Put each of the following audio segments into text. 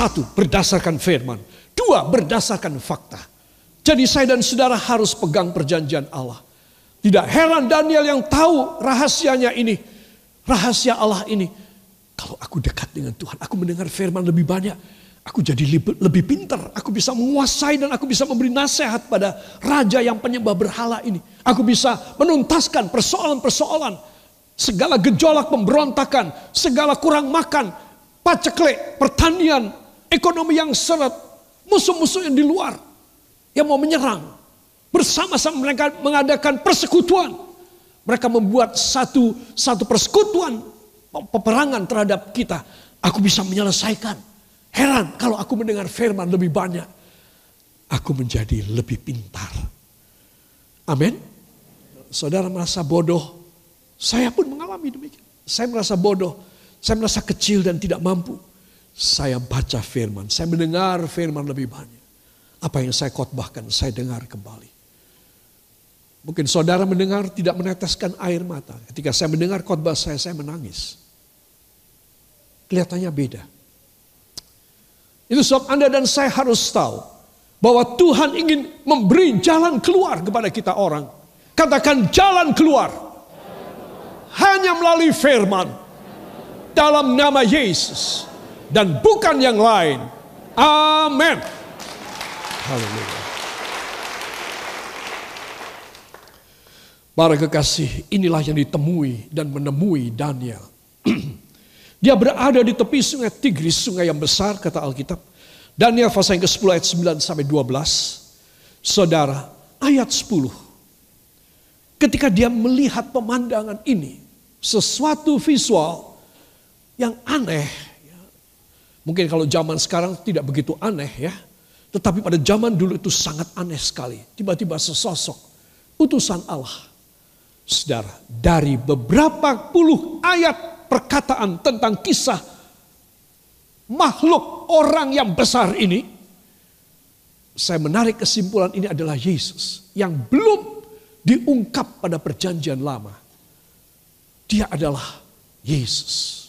Satu berdasarkan firman, dua berdasarkan fakta. Jadi saya dan saudara harus pegang perjanjian Allah. Tidak heran Daniel yang tahu rahasianya ini, rahasia Allah ini. Kalau aku dekat dengan Tuhan, aku mendengar firman lebih banyak, aku jadi lebih pintar, aku bisa menguasai dan aku bisa memberi nasihat pada raja yang penyembah berhala ini. Aku bisa menuntaskan persoalan-persoalan, segala gejolak pemberontakan, segala kurang makan, paceklik, pertanian, ekonomi yang seret, musuh-musuh yang di luar yang mau menyerang. Bersama-sama mereka mengadakan persekutuan. Mereka membuat satu satu persekutuan peperangan terhadap kita. Aku bisa menyelesaikan. Heran kalau aku mendengar firman lebih banyak. Aku menjadi lebih pintar. Amin. Saudara merasa bodoh. Saya pun mengalami demikian. Saya merasa bodoh. Saya merasa kecil dan tidak mampu. Saya baca firman. Saya mendengar firman lebih banyak. Apa yang saya khotbahkan, saya dengar kembali. Mungkin saudara mendengar tidak meneteskan air mata. Ketika saya mendengar khotbah saya, saya menangis. Kelihatannya beda. Itu sebab Anda dan saya harus tahu bahwa Tuhan ingin memberi jalan keluar kepada kita orang. Katakan jalan keluar. Hanya melalui firman. Dalam nama Yesus. Dan bukan yang lain. Amin. Haleluya. Para kekasih, inilah yang ditemui dan menemui Daniel. Dia berada di tepi sungai Tigris, sungai yang besar kata Alkitab. Daniel pasal yang ke-10 ayat 9 sampai 12. Saudara, ayat 10. Ketika dia melihat pemandangan ini, sesuatu visual yang aneh. Mungkin kalau zaman sekarang tidak begitu aneh ya. Tetapi pada zaman dulu itu sangat aneh sekali. Tiba-tiba sesosok utusan Allah. Saudara, dari beberapa puluh ayat perkataan tentang kisah makhluk orang yang besar ini, saya menarik kesimpulan ini adalah Yesus yang belum diungkap pada perjanjian lama. Dia adalah Yesus.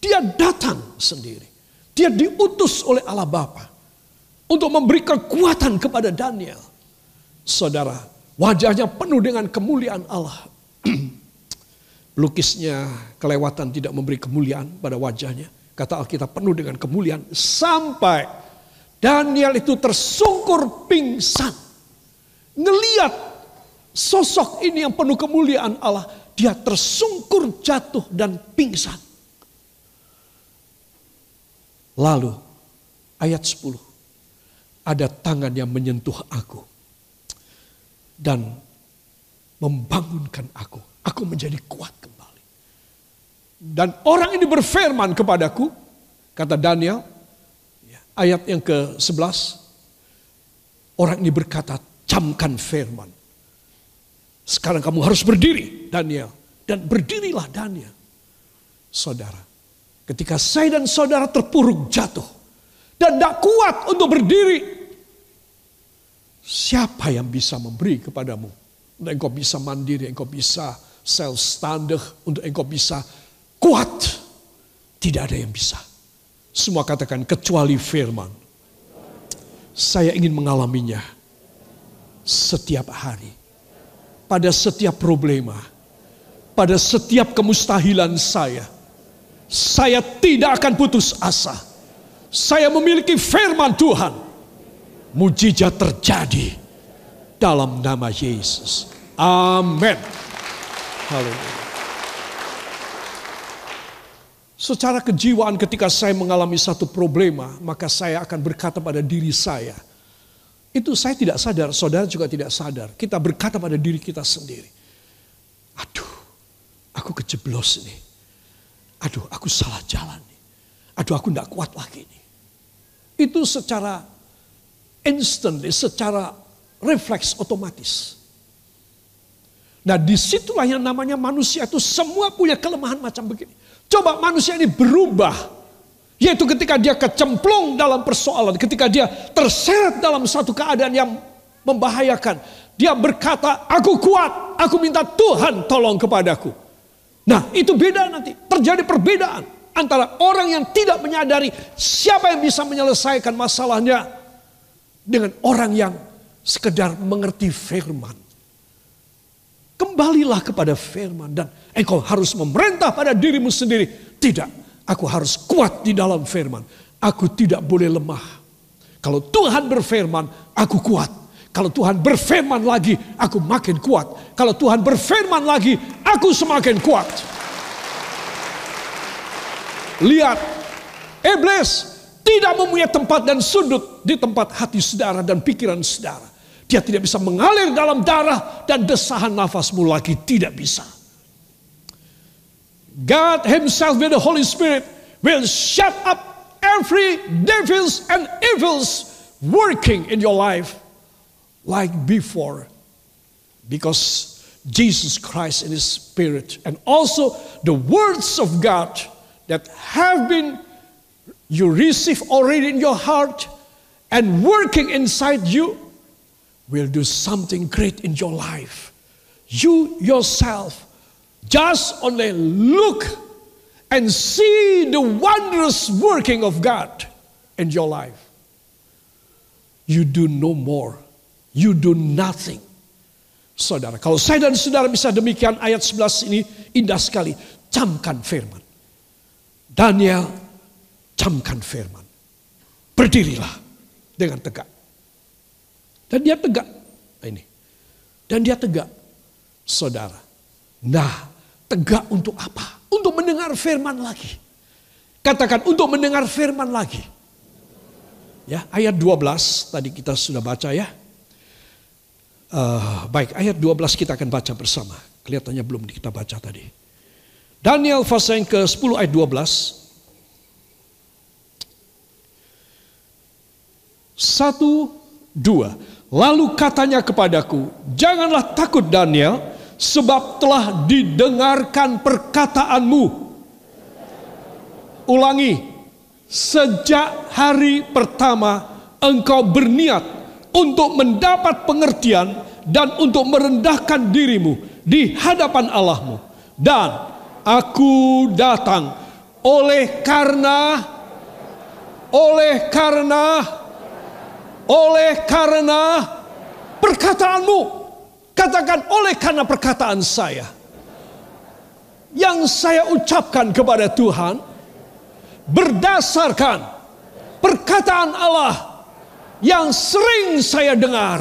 Dia datang sendiri. Dia diutus oleh Allah Bapa untuk memberi kekuatan kepada Daniel. Saudara, wajahnya penuh dengan kemuliaan Allah. Lukisnya kelewatan tidak memberi kemuliaan pada wajahnya. Kata Alkitab penuh dengan kemuliaan sampai Daniel itu tersungkur pingsan. Ngeliat sosok ini yang penuh kemuliaan Allah. Dia tersungkur jatuh dan pingsan. Lalu ayat 10 ada tangan yang menyentuh aku dan membangunkan aku. Aku menjadi kuat kembali. Dan orang ini berfirman kepadaku, kata Daniel, ya, ayat yang ke-11, orang ini berkata, camkan firman. Sekarang kamu harus berdiri, Daniel. Dan berdirilah Daniel. Saudara, ketika saya dan saudara terpuruk jatuh, dan tidak kuat untuk berdiri. Siapa yang bisa memberi kepadamu? Untuk engkau bisa mandiri, engkau bisa self-standard, untuk engkau bisa kuat. Tidak ada yang bisa. Semua katakan kecuali firman. Saya ingin mengalaminya setiap hari. Pada setiap problema. Pada setiap kemustahilan saya. Saya tidak akan putus asa saya memiliki firman Tuhan. Mujizat terjadi dalam nama Yesus. Amin. Haleluya. Secara kejiwaan ketika saya mengalami satu problema, maka saya akan berkata pada diri saya, itu saya tidak sadar, saudara juga tidak sadar. Kita berkata pada diri kita sendiri, aduh, aku kejeblos nih. Aduh, aku salah jalan nih. Aduh, aku tidak kuat lagi nih. Itu secara instantly, secara refleks otomatis. Nah di situlah yang namanya manusia itu semua punya kelemahan macam begini. Coba manusia ini berubah. Yaitu ketika dia kecemplung dalam persoalan. Ketika dia terseret dalam satu keadaan yang membahayakan. Dia berkata, aku kuat, aku minta Tuhan tolong kepadaku. Nah itu beda nanti, terjadi perbedaan antara orang yang tidak menyadari siapa yang bisa menyelesaikan masalahnya dengan orang yang sekedar mengerti firman. Kembalilah kepada firman dan engkau harus memerintah pada dirimu sendiri. Tidak, aku harus kuat di dalam firman. Aku tidak boleh lemah. Kalau Tuhan berfirman, aku kuat. Kalau Tuhan berfirman lagi, aku makin kuat. Kalau Tuhan berfirman lagi, aku semakin kuat. Lihat, iblis tidak mempunyai tempat dan sudut di tempat hati saudara dan pikiran saudara. Dia tidak bisa mengalir dalam darah dan desahan nafasmu lagi tidak bisa. God himself with the Holy Spirit will shut up every devils and evils working in your life like before. Because Jesus Christ in his spirit and also the words of God that have been you receive already in your heart and working inside you will do something great in your life. You yourself just only look and see the wondrous working of God in your life. You do no more. You do nothing. Saudara, kalau saya dan saudara bisa demikian ayat 11 ini indah sekali. Camkan firman. Daniel camkan firman. Berdirilah dengan tegak. Dan dia tegak. Nah, ini. Dan dia tegak. Saudara. Nah, tegak untuk apa? Untuk mendengar firman lagi. Katakan untuk mendengar firman lagi. Ya, ayat 12 tadi kita sudah baca ya. Uh, baik, ayat 12 kita akan baca bersama. Kelihatannya belum kita baca tadi. Daniel pasal yang ke-10 ayat 12. Satu, dua. Lalu katanya kepadaku, janganlah takut Daniel, sebab telah didengarkan perkataanmu. Ulangi, sejak hari pertama engkau berniat untuk mendapat pengertian dan untuk merendahkan dirimu di hadapan Allahmu. Dan aku datang oleh karena oleh karena oleh karena perkataanmu. Katakan oleh karena perkataan saya. Yang saya ucapkan kepada Tuhan berdasarkan perkataan Allah yang sering saya dengar.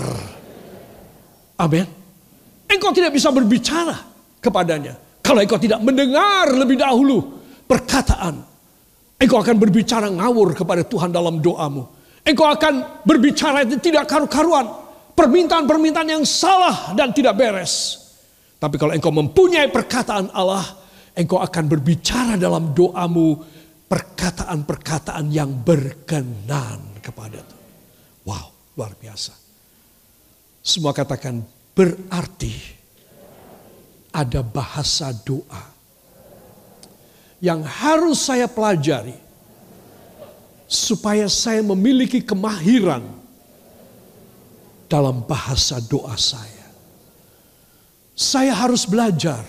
Amin. Engkau tidak bisa berbicara kepadanya. Kalau engkau tidak mendengar lebih dahulu perkataan. Engkau akan berbicara ngawur kepada Tuhan dalam doamu. Engkau akan berbicara itu tidak karu-karuan. Permintaan-permintaan yang salah dan tidak beres. Tapi kalau engkau mempunyai perkataan Allah, engkau akan berbicara dalam doamu perkataan-perkataan yang berkenan kepada Tuhan. Luar biasa. Semua katakan berarti ada bahasa doa yang harus saya pelajari supaya saya memiliki kemahiran dalam bahasa doa saya. Saya harus belajar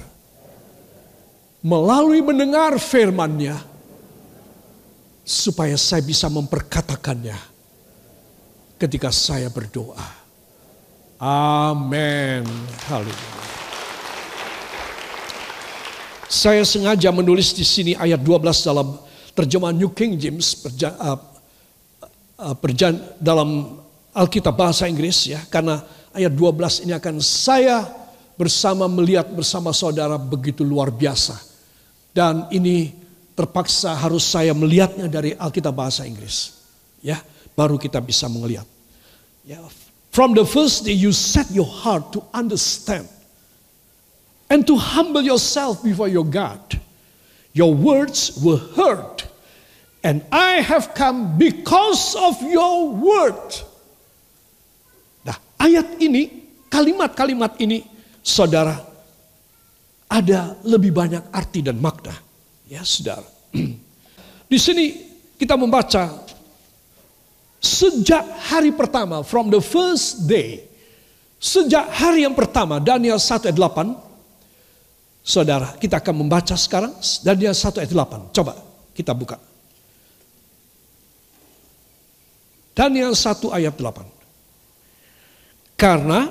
melalui mendengar firman-Nya supaya saya bisa memperkatakannya ketika saya berdoa. Amin. Haleluya. Saya sengaja menulis di sini ayat 12 dalam terjemahan New King James perja, uh, uh, perjan, dalam Alkitab bahasa Inggris ya karena ayat 12 ini akan saya bersama melihat bersama saudara begitu luar biasa dan ini terpaksa harus saya melihatnya dari Alkitab bahasa Inggris ya baru kita bisa melihat ya from the first day you set your heart to understand and to humble yourself before your God Your words were heard, and I have come because of your word. Nah, ayat ini, kalimat-kalimat ini, saudara, ada lebih banyak arti dan makna. Ya, saudara. Di sini kita membaca sejak hari pertama, from the first day, sejak hari yang pertama, Daniel 1 ayat 8, Saudara, kita akan membaca sekarang Daniel 1 ayat 8. Coba Kita buka. Daniel 1 ayat 8. Karena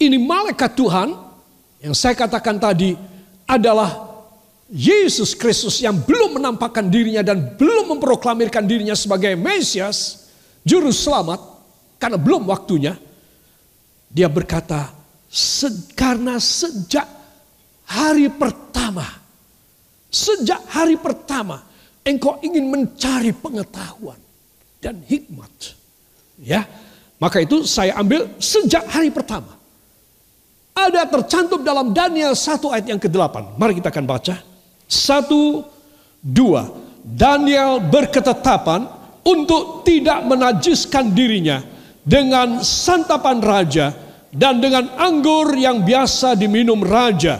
ini malaikat Tuhan yang saya katakan tadi adalah Yesus Kristus yang belum menampakkan dirinya dan belum memproklamirkan dirinya sebagai Mesias, juru selamat, karena belum waktunya. Dia berkata, karena sejak hari pertama, sejak hari pertama, engkau ingin mencari pengetahuan dan hikmat. Ya, maka itu saya ambil sejak hari pertama. Ada tercantum dalam Daniel 1 ayat yang ke-8. Mari kita akan baca. Satu, dua. Daniel berketetapan untuk tidak menajiskan dirinya dengan santapan raja dan dengan anggur yang biasa diminum raja.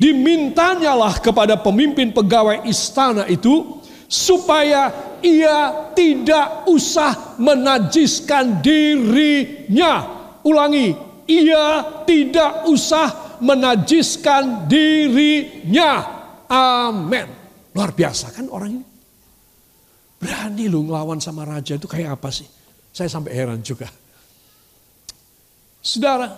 Dimintanyalah kepada pemimpin pegawai istana itu supaya ia tidak usah menajiskan dirinya. Ulangi, ia tidak usah menajiskan dirinya. Amin. Luar biasa kan orang ini. Berani lu ngelawan sama raja itu kayak apa sih? Saya sampai heran juga. Saudara,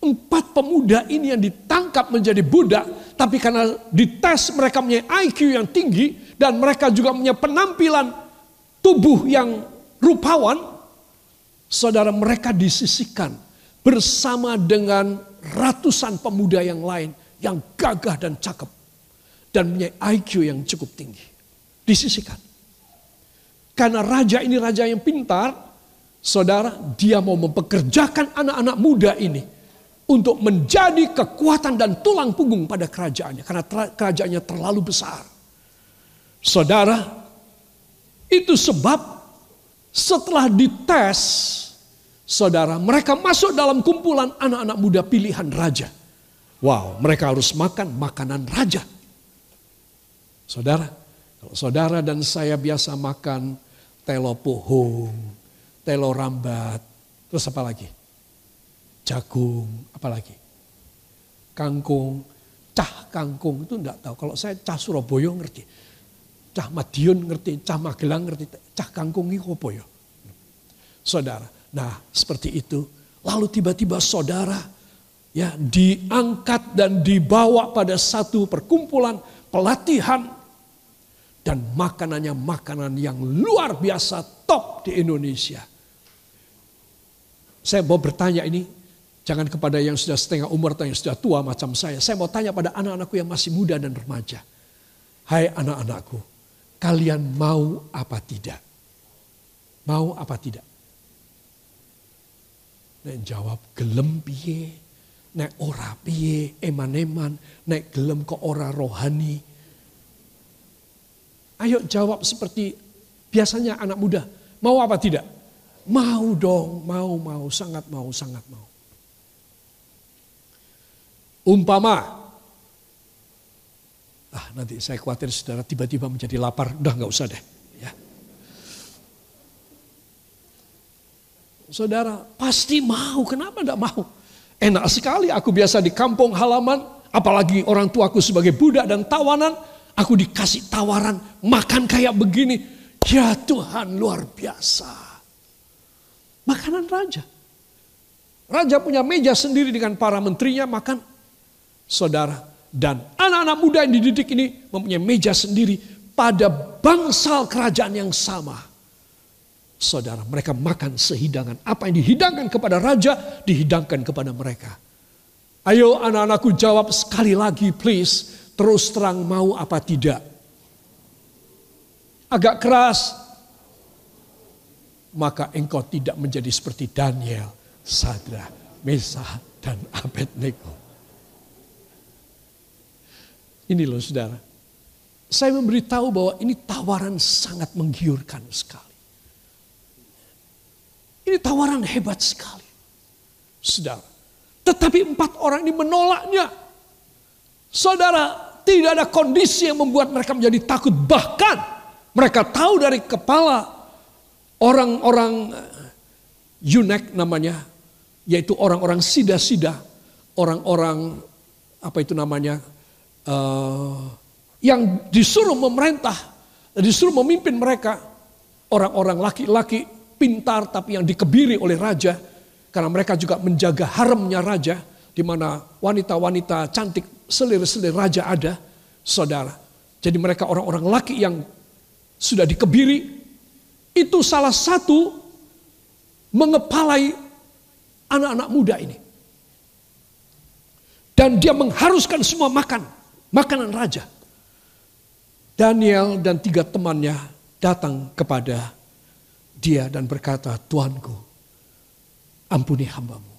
empat pemuda ini yang ditangkap menjadi budak, tapi karena dites mereka punya IQ yang tinggi dan mereka juga punya penampilan tubuh yang rupawan, saudara mereka disisikan bersama dengan ratusan pemuda yang lain yang gagah dan cakep dan punya IQ yang cukup tinggi. Disisikan. Karena raja ini raja yang pintar, saudara, dia mau mempekerjakan anak-anak muda ini untuk menjadi kekuatan dan tulang punggung pada kerajaannya. Karena kerajaannya terlalu besar. Saudara, itu sebab setelah dites, saudara, mereka masuk dalam kumpulan anak-anak muda pilihan raja. Wow, mereka harus makan makanan raja. Saudara, kalau saudara dan saya biasa makan telo pohong, telo rambat, terus apa lagi? Jagung, apa lagi? Kangkung, cah kangkung itu enggak tahu. Kalau saya cah Surabaya ngerti. Cah Madiun ngerti, cah Magelang ngerti, cah kangkung itu apa ya? Saudara, nah seperti itu. Lalu tiba-tiba saudara ya diangkat dan dibawa pada satu perkumpulan pelatihan dan makanannya makanan yang luar biasa top di Indonesia. Saya mau bertanya ini, jangan kepada yang sudah setengah umur atau yang sudah tua macam saya. Saya mau tanya pada anak-anakku yang masih muda dan remaja. Hai anak-anakku, kalian mau apa tidak? Mau apa tidak? Nek jawab gelem nek ora piye, eman-eman, nek gelem kok ora rohani, Ayo jawab seperti biasanya anak muda. Mau apa tidak? Mau dong, mau, mau, sangat mau, sangat mau. Umpama, ah nanti saya khawatir saudara tiba-tiba menjadi lapar, udah nggak usah deh. Ya. Saudara pasti mau, kenapa enggak mau? Enak sekali aku biasa di kampung halaman, apalagi orang tuaku sebagai budak dan tawanan, Aku dikasih tawaran makan kayak begini. Ya Tuhan luar biasa. Makanan raja. Raja punya meja sendiri dengan para menterinya makan. Saudara dan anak-anak muda yang dididik ini mempunyai meja sendiri pada bangsal kerajaan yang sama. Saudara, mereka makan sehidangan. Apa yang dihidangkan kepada raja, dihidangkan kepada mereka. Ayo anak-anakku jawab sekali lagi please terus terang mau apa tidak. Agak keras, maka engkau tidak menjadi seperti Daniel, Sadra, Mesa, dan Abednego. Ini loh saudara, saya memberitahu bahwa ini tawaran sangat menggiurkan sekali. Ini tawaran hebat sekali. Saudara, tetapi empat orang ini menolaknya. Saudara, tidak ada kondisi yang membuat mereka menjadi takut. Bahkan mereka tahu dari kepala orang-orang eh, Yunek namanya. Yaitu orang-orang sida-sida. Orang-orang apa itu namanya. Uh, yang disuruh memerintah, disuruh memimpin mereka orang-orang laki-laki pintar tapi yang dikebiri oleh raja karena mereka juga menjaga haremnya raja di mana wanita-wanita cantik selir-selir raja ada, saudara. Jadi mereka orang-orang laki yang sudah dikebiri itu salah satu mengepalai anak-anak muda ini. Dan dia mengharuskan semua makan, makanan raja. Daniel dan tiga temannya datang kepada dia dan berkata, Tuanku, ampuni hambamu.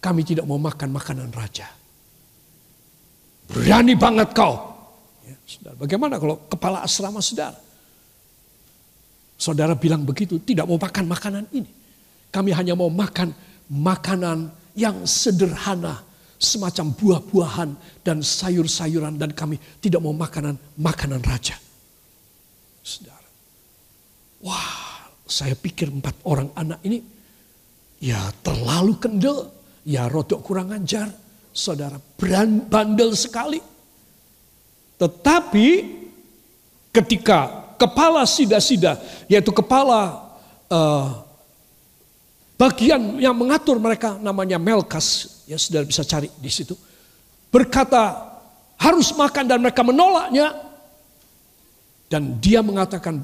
Kami tidak mau makan makanan raja. Berani banget kau. Ya, saudara, bagaimana kalau kepala asrama saudara? Saudara bilang begitu, tidak mau makan makanan ini. Kami hanya mau makan makanan yang sederhana, semacam buah-buahan dan sayur-sayuran dan kami tidak mau makanan makanan raja. Saudara. Wah, saya pikir empat orang anak ini ya terlalu kendel, ya rodok kurang ajar. Saudara, bandel sekali. Tetapi ketika kepala sida-sida, yaitu kepala uh, bagian yang mengatur mereka namanya Melkas, ya sudah bisa cari di situ. Berkata harus makan dan mereka menolaknya. Dan dia mengatakan,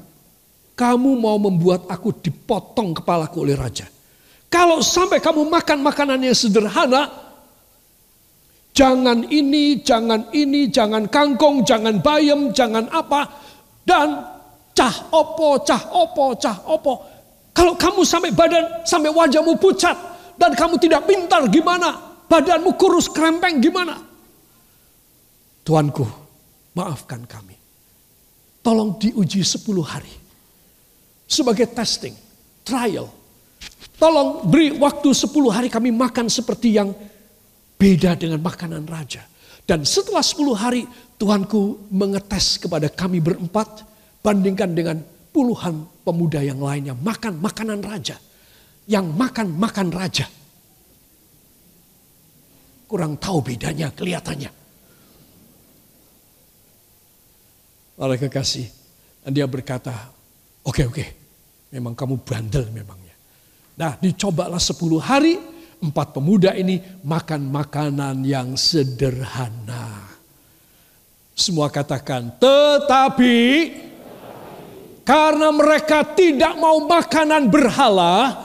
kamu mau membuat aku dipotong kepalaku oleh raja. Kalau sampai kamu makan makanan yang sederhana, jangan ini, jangan ini, jangan kangkung, jangan bayam, jangan apa, dan cah opo, cah opo, cah opo. Kalau kamu sampai badan, sampai wajahmu pucat, dan kamu tidak pintar gimana? Badanmu kurus krempeng gimana? Tuanku, maafkan kami. Tolong diuji 10 hari. Sebagai testing, trial. Tolong beri waktu 10 hari kami makan seperti yang beda dengan makanan raja. Dan setelah 10 hari Tuanku mengetes kepada kami berempat bandingkan dengan puluhan pemuda yang lainnya makan makanan raja. Yang makan makan raja kurang tahu bedanya kelihatannya. Oleh kekasih, dan dia berkata, oke okay, oke, okay, memang kamu bandel memangnya. Nah dicobalah 10 hari, empat pemuda ini makan makanan yang sederhana. Semua katakan, tetapi karena mereka tidak mau makanan berhala,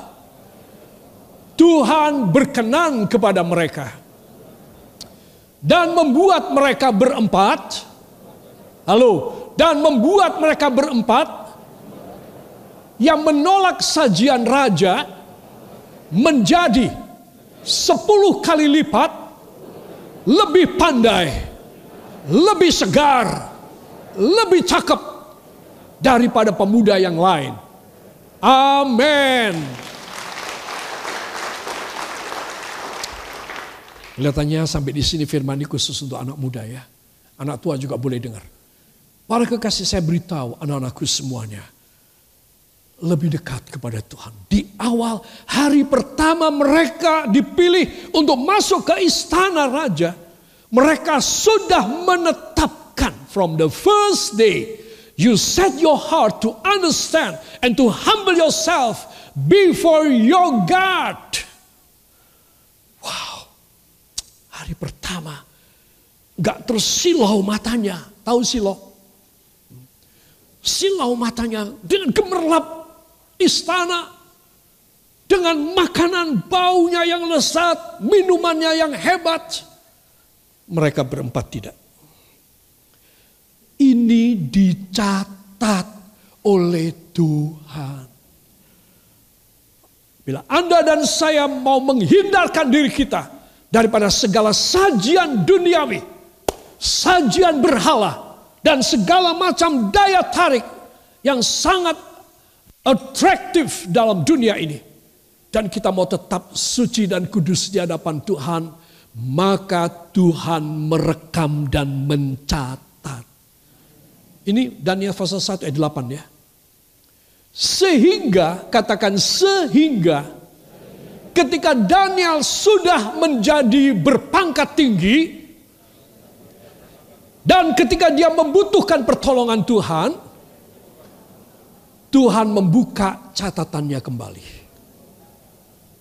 Tuhan berkenan kepada mereka dan membuat mereka berempat. Halo, dan membuat mereka berempat yang menolak sajian raja menjadi sepuluh kali lipat lebih pandai, lebih segar, lebih cakep daripada pemuda yang lain. Amin. Kelihatannya sampai di sini firman ini khusus untuk anak muda ya. Anak tua juga boleh dengar. Para kekasih saya beritahu anak-anakku semuanya. Lebih dekat kepada Tuhan. Di awal hari pertama mereka dipilih untuk masuk ke istana raja. Mereka sudah menetapkan from the first day. You set your heart to understand and to humble yourself before your God. Wow. Hari pertama gak terus silau matanya. Tahu silau? Silau matanya dengan gemerlap istana. Dengan makanan baunya yang lezat, minumannya yang hebat. Mereka berempat tidak. Ini dicatat oleh Tuhan. Bila Anda dan saya mau menghindarkan diri kita daripada segala sajian duniawi, sajian berhala, dan segala macam daya tarik yang sangat atraktif dalam dunia ini. Dan kita mau tetap suci dan kudus di hadapan Tuhan, maka Tuhan merekam dan mencatat. Ini Daniel pasal 1 ayat 8 ya. Sehingga, katakan sehingga, ketika Daniel sudah menjadi berpangkat tinggi, Dan ketika dia membutuhkan pertolongan Tuhan, Tuhan membuka catatannya kembali.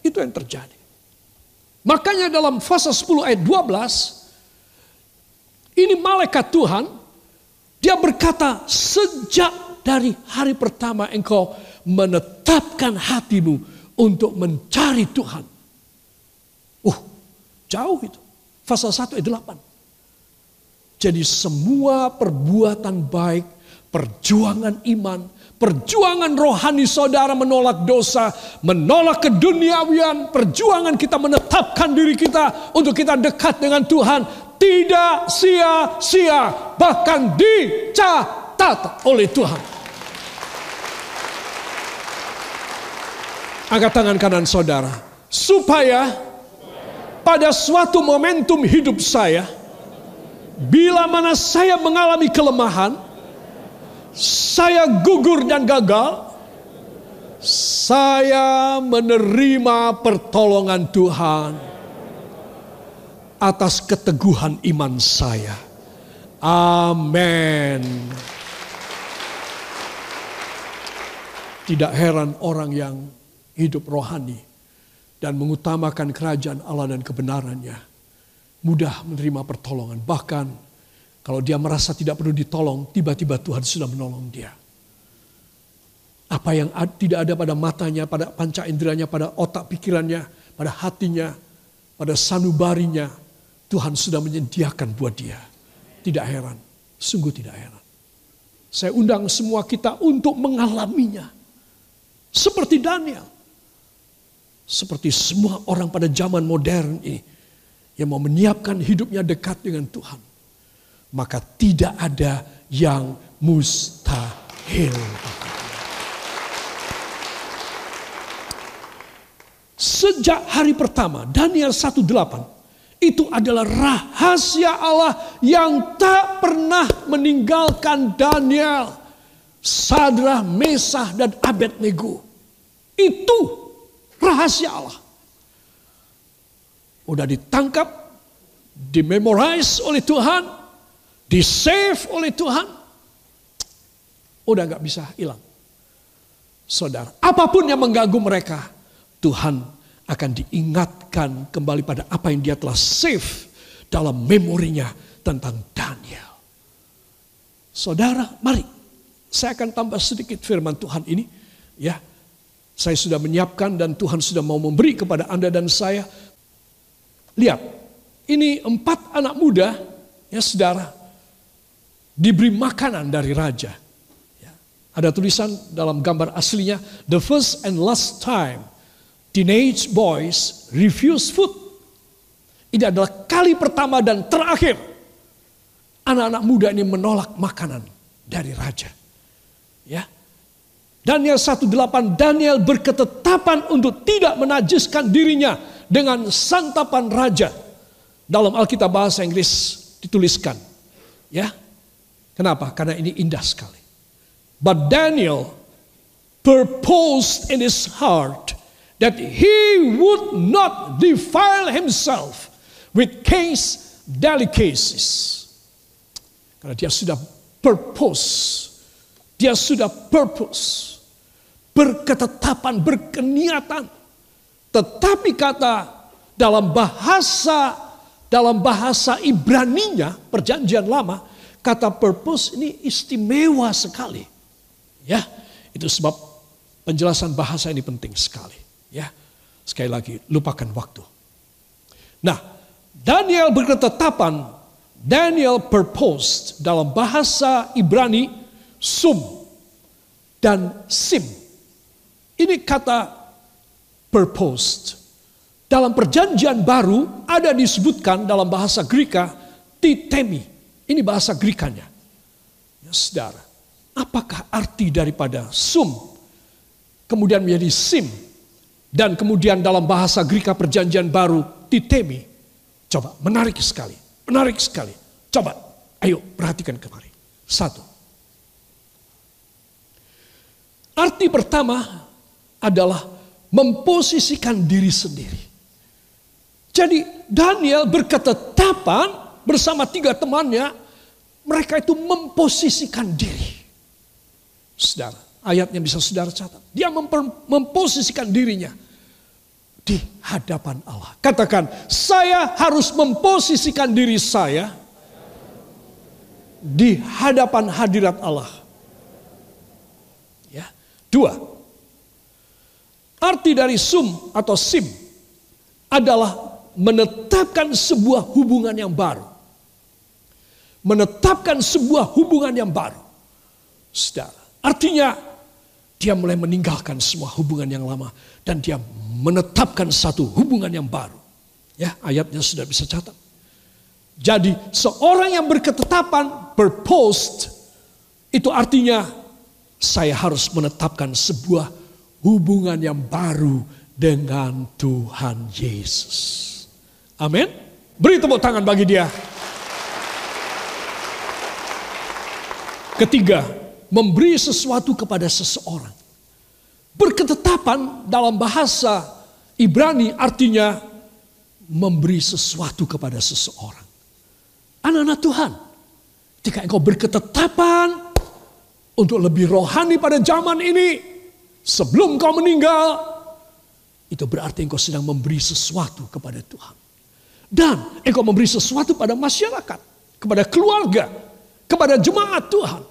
Itu yang terjadi. Makanya dalam fase 10 ayat 12, ini malaikat Tuhan, dia berkata, sejak dari hari pertama engkau menetapkan hatimu untuk mencari Tuhan. Uh, jauh itu. Fase 1 ayat 8. Jadi semua perbuatan baik, perjuangan iman, perjuangan rohani saudara menolak dosa, menolak keduniawian, perjuangan kita menetapkan diri kita untuk kita dekat dengan Tuhan tidak sia-sia, bahkan dicatat oleh Tuhan. Angkat tangan kanan saudara. Supaya pada suatu momentum hidup saya, bila mana saya mengalami kelemahan, saya gugur dan gagal, saya menerima pertolongan Tuhan atas keteguhan iman saya. Amin. Tidak heran orang yang hidup rohani dan mengutamakan kerajaan Allah dan kebenarannya, mudah menerima pertolongan. Bahkan kalau dia merasa tidak perlu ditolong, tiba-tiba Tuhan sudah menolong dia. Apa yang tidak ada pada matanya, pada panca inderanya, pada otak pikirannya, pada hatinya, pada sanubarinya, Tuhan sudah menyediakan buat dia. Tidak heran, sungguh tidak heran. Saya undang semua kita untuk mengalaminya. Seperti Daniel. Seperti semua orang pada zaman modern ini yang mau menyiapkan hidupnya dekat dengan Tuhan. Maka tidak ada yang mustahil. Sejak hari pertama Daniel 1:8 itu adalah rahasia Allah yang tak pernah meninggalkan Daniel, Sadrah, Mesah dan Abednego. Itu Rahasia Allah. Udah ditangkap, dimemorize oleh Tuhan, disave oleh Tuhan. Udah gak bisa hilang. Saudara, apa pun yang mengganggu mereka, Tuhan akan diingatkan kembali pada apa yang dia telah save dalam memorinya tentang Daniel. Saudara, mari saya akan tambah sedikit firman Tuhan ini ya saya sudah menyiapkan dan Tuhan sudah mau memberi kepada Anda dan saya. Lihat, ini empat anak muda, ya saudara, diberi makanan dari raja. Ya. Ada tulisan dalam gambar aslinya, the first and last time teenage boys refuse food. Ini adalah kali pertama dan terakhir anak-anak muda ini menolak makanan dari raja. Ya, Daniel 1:8 Daniel berketetapan untuk tidak menajiskan dirinya dengan santapan raja. Dalam Alkitab bahasa Inggris dituliskan. Ya. Kenapa? Karena ini indah sekali. But Daniel purposed in his heart that he would not defile himself with case delicacies. Karena dia sudah purpose. Dia sudah purpose berketetapan, berkeniatan. Tetapi kata dalam bahasa dalam bahasa Ibraninya perjanjian lama kata purpose ini istimewa sekali. Ya, itu sebab penjelasan bahasa ini penting sekali, ya. Sekali lagi, lupakan waktu. Nah, Daniel berketetapan, Daniel purposed dalam bahasa Ibrani sum dan sim ini kata purposed. Dalam perjanjian baru ada disebutkan dalam bahasa Greka titemi. Ini bahasa Grikanya. Ya, saudara, apakah arti daripada sum kemudian menjadi sim dan kemudian dalam bahasa Greka perjanjian baru titemi? Coba, menarik sekali. Menarik sekali. Coba, ayo perhatikan kemari. Satu. Arti pertama adalah memposisikan diri sendiri. Jadi Daniel berketetapan bersama tiga temannya Mereka itu memposisikan diri. Saudara, ayatnya bisa saudara catat. Dia memposisikan dirinya di hadapan Allah. Katakan, saya harus memposisikan diri saya di hadapan hadirat Allah. Ya. Dua, arti dari sum atau sim adalah menetapkan sebuah hubungan yang baru. Menetapkan sebuah hubungan yang baru. Saudara, artinya dia mulai meninggalkan semua hubungan yang lama dan dia menetapkan satu hubungan yang baru. Ya, ayatnya sudah bisa catat. Jadi seorang yang berketetapan, berpost, itu artinya saya harus menetapkan sebuah hubungan yang baru dengan Tuhan Yesus. Amin. Beri tepuk tangan bagi dia. Ketiga, memberi sesuatu kepada seseorang. Berketetapan dalam bahasa Ibrani artinya memberi sesuatu kepada seseorang. Anak-anak Tuhan, ketika engkau berketetapan untuk lebih rohani pada zaman ini, sebelum kau meninggal, itu berarti engkau sedang memberi sesuatu kepada Tuhan. Dan engkau memberi sesuatu pada masyarakat, kepada keluarga, kepada jemaat Tuhan.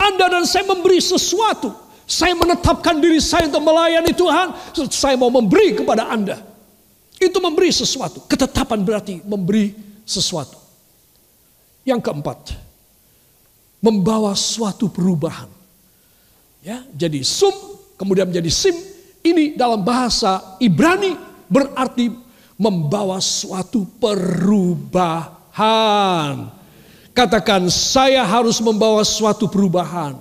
Anda dan saya memberi sesuatu. Saya menetapkan diri saya untuk melayani Tuhan. Saya mau memberi kepada Anda. Itu memberi sesuatu. Ketetapan berarti memberi sesuatu. Yang keempat, membawa suatu perubahan. Ya, jadi sum kemudian menjadi sim ini dalam bahasa Ibrani berarti membawa suatu perubahan. Katakan, saya harus membawa suatu perubahan.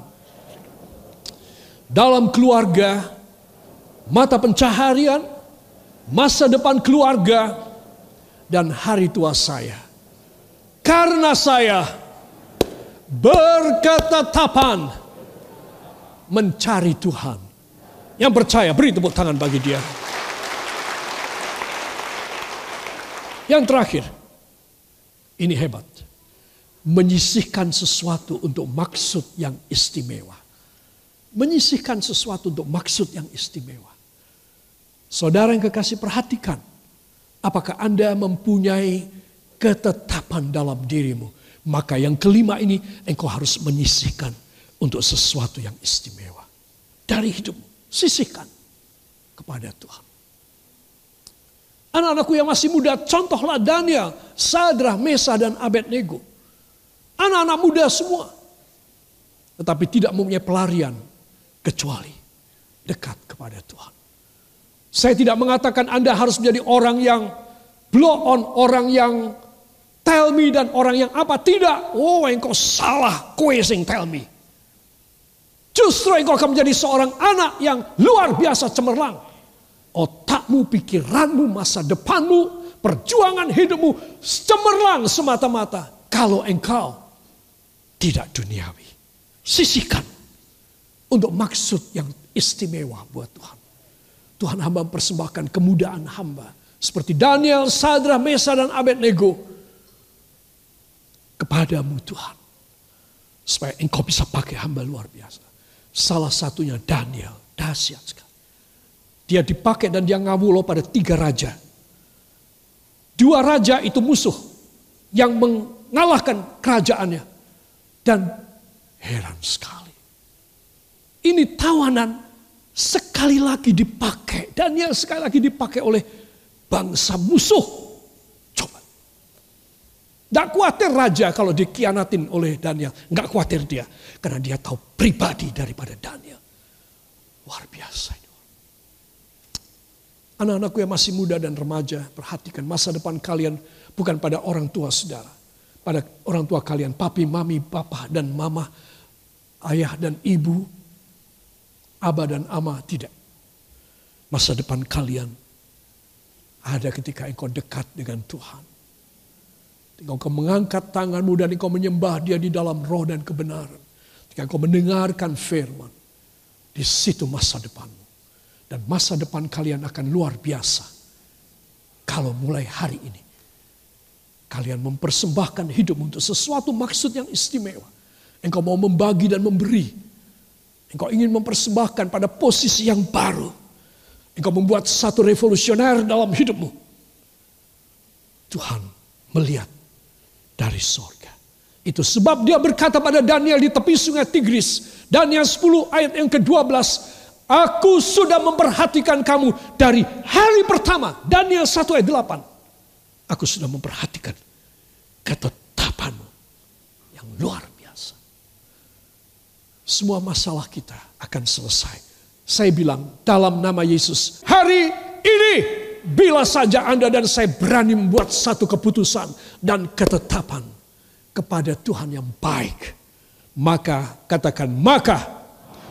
Dalam keluarga, mata pencaharian, masa depan keluarga, dan hari tua saya. Karena saya berketetapan mencari Tuhan. Yang percaya, beri tepuk tangan bagi dia. Yang terakhir, ini hebat menyisihkan sesuatu untuk maksud yang istimewa. Menyisihkan sesuatu untuk maksud yang istimewa. Saudara yang kekasih perhatikan. Apakah Anda mempunyai ketetapan dalam dirimu. Maka yang kelima ini engkau harus menyisihkan untuk sesuatu yang istimewa. Dari hidupmu. Sisihkan kepada Tuhan. Anak-anakku yang masih muda, contohlah Daniel, Sadrah, Mesa, dan Abednego. Anak-anak muda semua. Tetapi tidak mempunyai pelarian kecuali dekat kepada Tuhan. Saya tidak mengatakan Anda harus menjadi orang yang blow on, orang yang tell me dan orang yang apa. Tidak. Oh engkau salah, sing tell me. Justru engkau akan menjadi seorang anak yang luar biasa cemerlang. Otakmu, pikiranmu, masa depanmu, perjuangan hidupmu cemerlang semata-mata. Kalau engkau tidak duniawi. Sisihkan untuk maksud yang istimewa buat Tuhan. Tuhan hamba mempersembahkan kemudahan hamba. Seperti Daniel, Sadra, Mesa, dan Abednego. Kepadamu Tuhan. Supaya engkau bisa pakai hamba luar biasa. Salah satunya Daniel. Dahsyat sekali. Dia dipakai dan dia ngawulo pada tiga raja. Dua raja itu musuh. Yang mengalahkan kerajaannya. Dan heran sekali. Ini tawanan sekali lagi dipakai. Daniel sekali lagi dipakai oleh bangsa musuh. Coba. Tidak khawatir raja kalau dikianatin oleh Daniel. Nggak khawatir dia. Karena dia tahu pribadi daripada Daniel. Luar biasa itu. Anak-anakku yang masih muda dan remaja, perhatikan masa depan kalian bukan pada orang tua saudara pada orang tua kalian, papi, mami, papa, dan mama, ayah dan ibu, abah dan ama, tidak. Masa depan kalian ada ketika engkau dekat dengan Tuhan. Engkau mengangkat tanganmu dan engkau menyembah dia di dalam roh dan kebenaran. Ketika engkau mendengarkan firman, di situ masa depanmu. Dan masa depan kalian akan luar biasa. Kalau mulai hari ini kalian mempersembahkan hidup untuk sesuatu maksud yang istimewa. Engkau mau membagi dan memberi. Engkau ingin mempersembahkan pada posisi yang baru. Engkau membuat satu revolusioner dalam hidupmu. Tuhan melihat dari sorga. Itu sebab dia berkata pada Daniel di tepi sungai Tigris. Daniel 10 ayat yang ke-12. Aku sudah memperhatikan kamu dari hari pertama. Daniel 1 ayat 8. Aku sudah memperhatikan ketetapanmu yang luar biasa. Semua masalah kita akan selesai. Saya bilang dalam nama Yesus, hari ini bila saja Anda dan saya berani membuat satu keputusan dan ketetapan kepada Tuhan yang baik, maka katakan, maka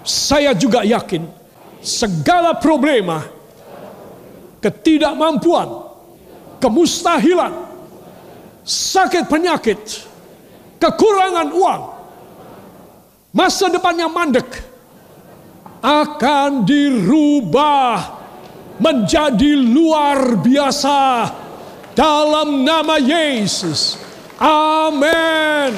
saya juga yakin segala problema, ketidakmampuan, kemustahilan, sakit penyakit, kekurangan uang, masa depannya mandek, akan dirubah menjadi luar biasa dalam nama Yesus. Amin.